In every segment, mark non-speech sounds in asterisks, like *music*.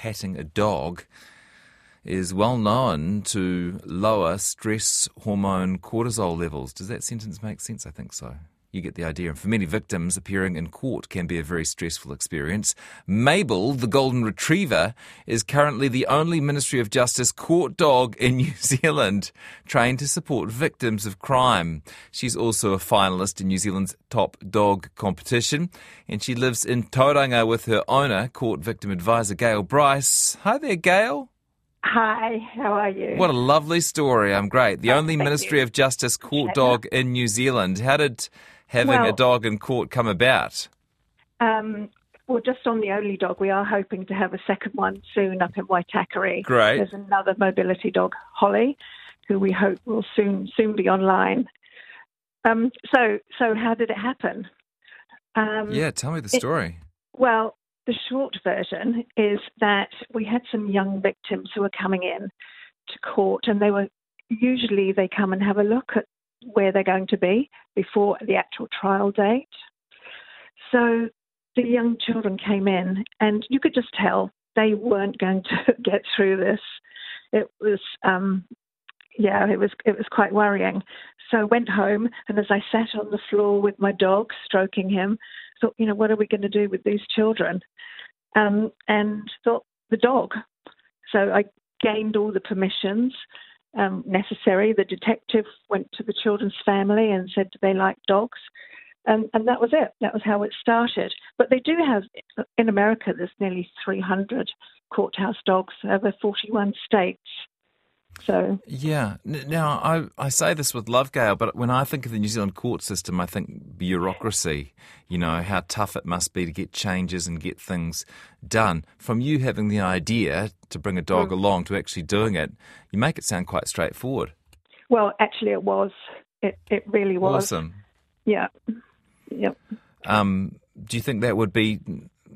patting a dog is well known to lower stress hormone cortisol levels. Does that sentence make sense? I think so. You get the idea. And for many victims, appearing in court can be a very stressful experience. Mabel, the golden retriever, is currently the only Ministry of Justice court dog in *laughs* New Zealand trained to support victims of crime. She's also a finalist in New Zealand's top dog competition, and she lives in Tauranga with her owner, court victim advisor Gail Bryce. Hi there, Gail. Hi, how are you? What a lovely story. I'm great. The oh, only Ministry you. of Justice court dog in New Zealand. How did having Well- a dog in court come about? Um, well, just on the only dog, we are hoping to have a second one soon up in Waitakere. Great. There's another mobility dog, Holly, who we hope will soon soon be online. Um, so, so how did it happen? Um, Yeah, tell me the story. Well, the short version is that we had some young victims who were coming in to court, and they were usually they come and have a look at where they're going to be before the actual trial date. So the young children came in, and you could just tell they weren't going to *laughs* get through this. It was, um, yeah, it was it was quite worrying. So I went home, and as I sat on the floor with my dog, stroking him, thought, you know, what are we going to do with these children? Um, and thought the dog. So I gained all the permissions um, necessary. The detective went to the children's family and said, do they like dogs? And, and that was it. That was how it started. But they do have, in America, there's nearly 300 courthouse dogs over 41 states. So, Yeah. Now, I, I say this with love, Gail, but when I think of the New Zealand court system, I think bureaucracy, you know, how tough it must be to get changes and get things done. From you having the idea to bring a dog along to actually doing it, you make it sound quite straightforward. well, actually, it was. It, it really was. Awesome. Yeah. Yep. Um, do you think that would be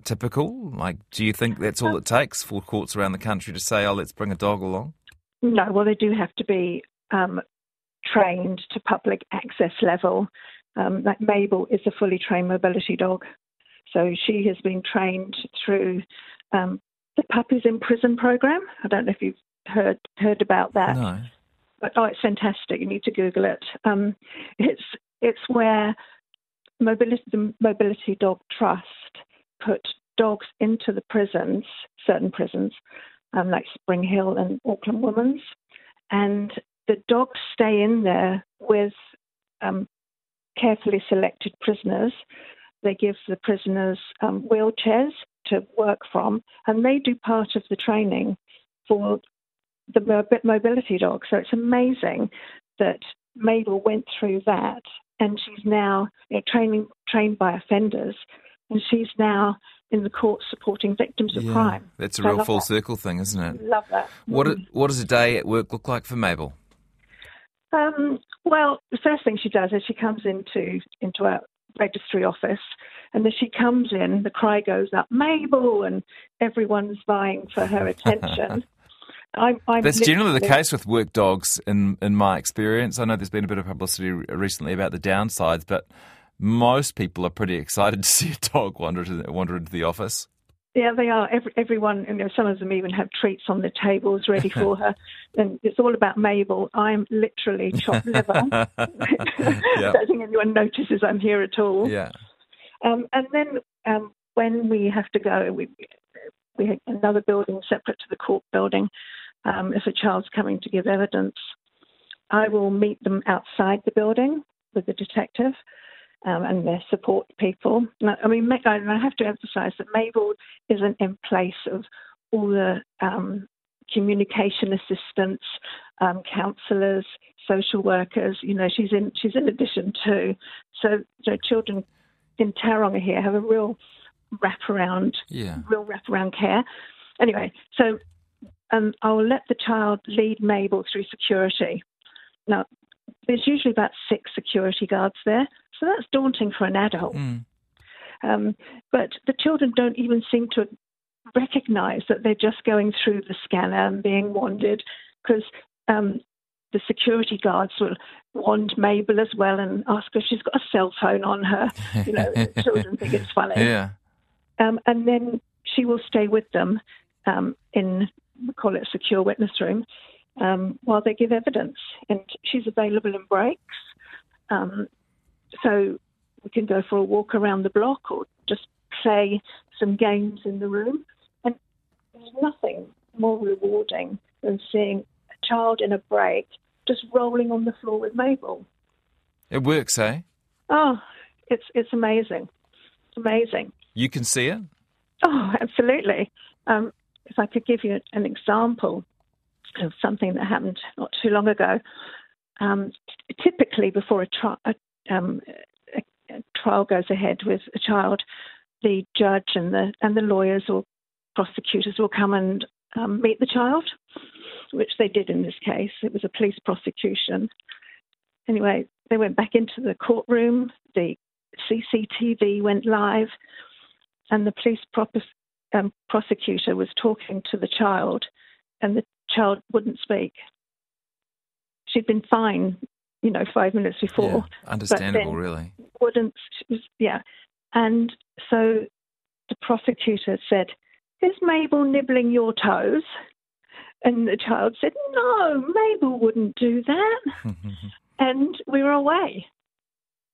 typical? Like, do you think that's all it takes for courts around the country to say, oh, let's bring a dog along? No, well, they do have to be um, trained to public access level. Um, like Mabel is a fully trained mobility dog, so she has been trained through um, the Puppies in Prison program. I don't know if you've heard heard about that, No. but oh, it's fantastic. You need to Google it. Um, it's it's where mobility the Mobility Dog Trust put dogs into the prisons, certain prisons, um, like Spring Hill and Auckland Women's, and the dogs stay in there with um, carefully selected prisoners. They give the prisoners um, wheelchairs to work from, and they do part of the training for the mobility dog. So it's amazing that Mabel went through that, and she's now you know, training trained by offenders, and she's now in the court supporting victims of crime. That's a So real full that. circle thing, isn't it? Love that. What, Mm. what does a day at work look like for Mabel? Um, well, the first thing she does is she comes into into our registry office, and as she comes in, the cry goes up, Mabel, and everyone's vying for her attention. *laughs* I'm, I'm That's generally the case with work dogs, in in my experience. I know there's been a bit of publicity recently about the downsides, but most people are pretty excited to *laughs* see a dog wander to, wander into the office. Yeah, they are. Every, everyone, you know, some of them even have treats on the tables ready *laughs* for her, and it's all about Mabel. I'm literally chopped liver. I Don't think anyone notices I'm here at all. Yeah. Um, and then um, when we have to go, we we have another building separate to the court building. Um, if a child's coming to give evidence, I will meet them outside the building with the detective um, and their support people. Now, I mean, I have to emphasise that Mabel isn't in place of all the um, communication assistants, um, counsellors, social workers. You know, she's in she's in addition to. So, you know, children in Tauranga here have a real wraparound, Yeah. real wraparound care. Anyway, so um, I'll let the child lead Mabel through security. Now, there's usually about six security guards there, so that's daunting for an adult. Mm. Um, but the children don't even seem to recognize that they're just going through the scanner and being wanded because um, the security guards will wand Mabel as well and ask her if she's got a cell phone on her. You know, *laughs* children think it's funny. Yeah. Um, and then she will stay with them um, in, we call it a secure witness room, um, while they give evidence. And she's available in breaks. Um, so we can go for a walk around the block or just play some games in the room. And there's nothing more rewarding than seeing child in a break just rolling on the floor with Mabel. It works, eh? Oh, it's it's amazing. It's amazing. You can see it? Oh, absolutely. Um, if I could give you an example of something that happened not too long ago, um, typically before a, tri- a, um, a, a, trial goes ahead with a child, the judge and the and the lawyers or prosecutors will come and um, meet the child, which they did in this case. It was a police prosecution. Anyway, they went back into the courtroom. The CCTV went live, and the police um, prosecutor was talking to the child, and the child wouldn't speak. She'd been fine, you know, five minutes before. Yeah, understandable, really. Wouldn't, was, yeah. And so the prosecutor said, Is Mabel nibbling your toes? And the child said, No, Mabel wouldn't do that. *laughs* and we were away.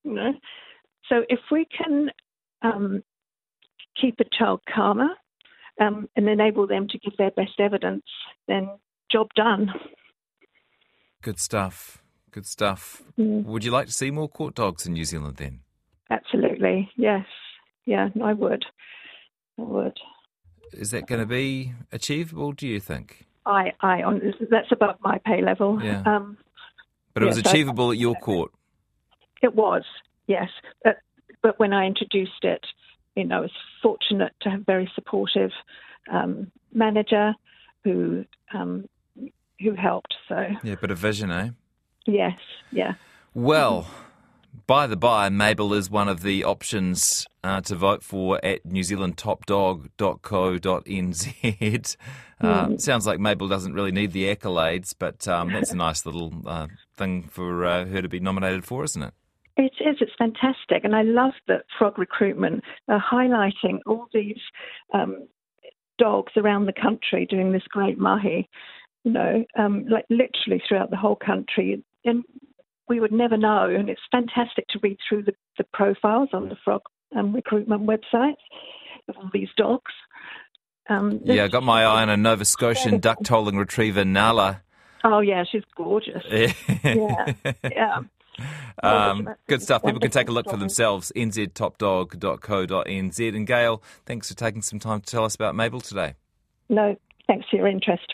You know? So if we can um, keep a child calmer um, and enable them to give their best evidence, then job done. Good stuff. Good stuff. Mm. Would you like to see more court dogs in New Zealand then? Absolutely. Yes. Yeah, I would. I would. Is that going to be achievable, do you think? I, I, that's above my pay level. Yeah. Um, but it was achievable at your court. It was, yes. But, but when I introduced it, you know, I was fortunate to have very supportive um, manager who um, who helped. So yeah, but a vision, eh? Yes, yeah. Well, by the by, Mabel is one of the options uh, to vote for at newzealandtopdog.co.nz. *laughs* Uh, mm. Sounds like Mabel doesn't really need the accolades, but um, that's a nice little uh, thing for uh, her to be nominated for, isn't it? It is. It's fantastic, and I love that Frog Recruitment are highlighting all these um, dogs around the country doing this great mahi. You know, um, like literally throughout the whole country, and we would never know. And it's fantastic to read through the, the profiles on the Frog um, Recruitment website of all these dogs. Um, yeah, I got my eye on a Nova Scotian duck tolling retriever, Nala. Oh yeah, she's gorgeous. *laughs* yeah, yeah. *laughs* Um, good stuff. People can take a look for themselves. nztopdog.co.nz. And Gail, thanks for taking some time to tell us about Mabel today. No, thanks for your interest.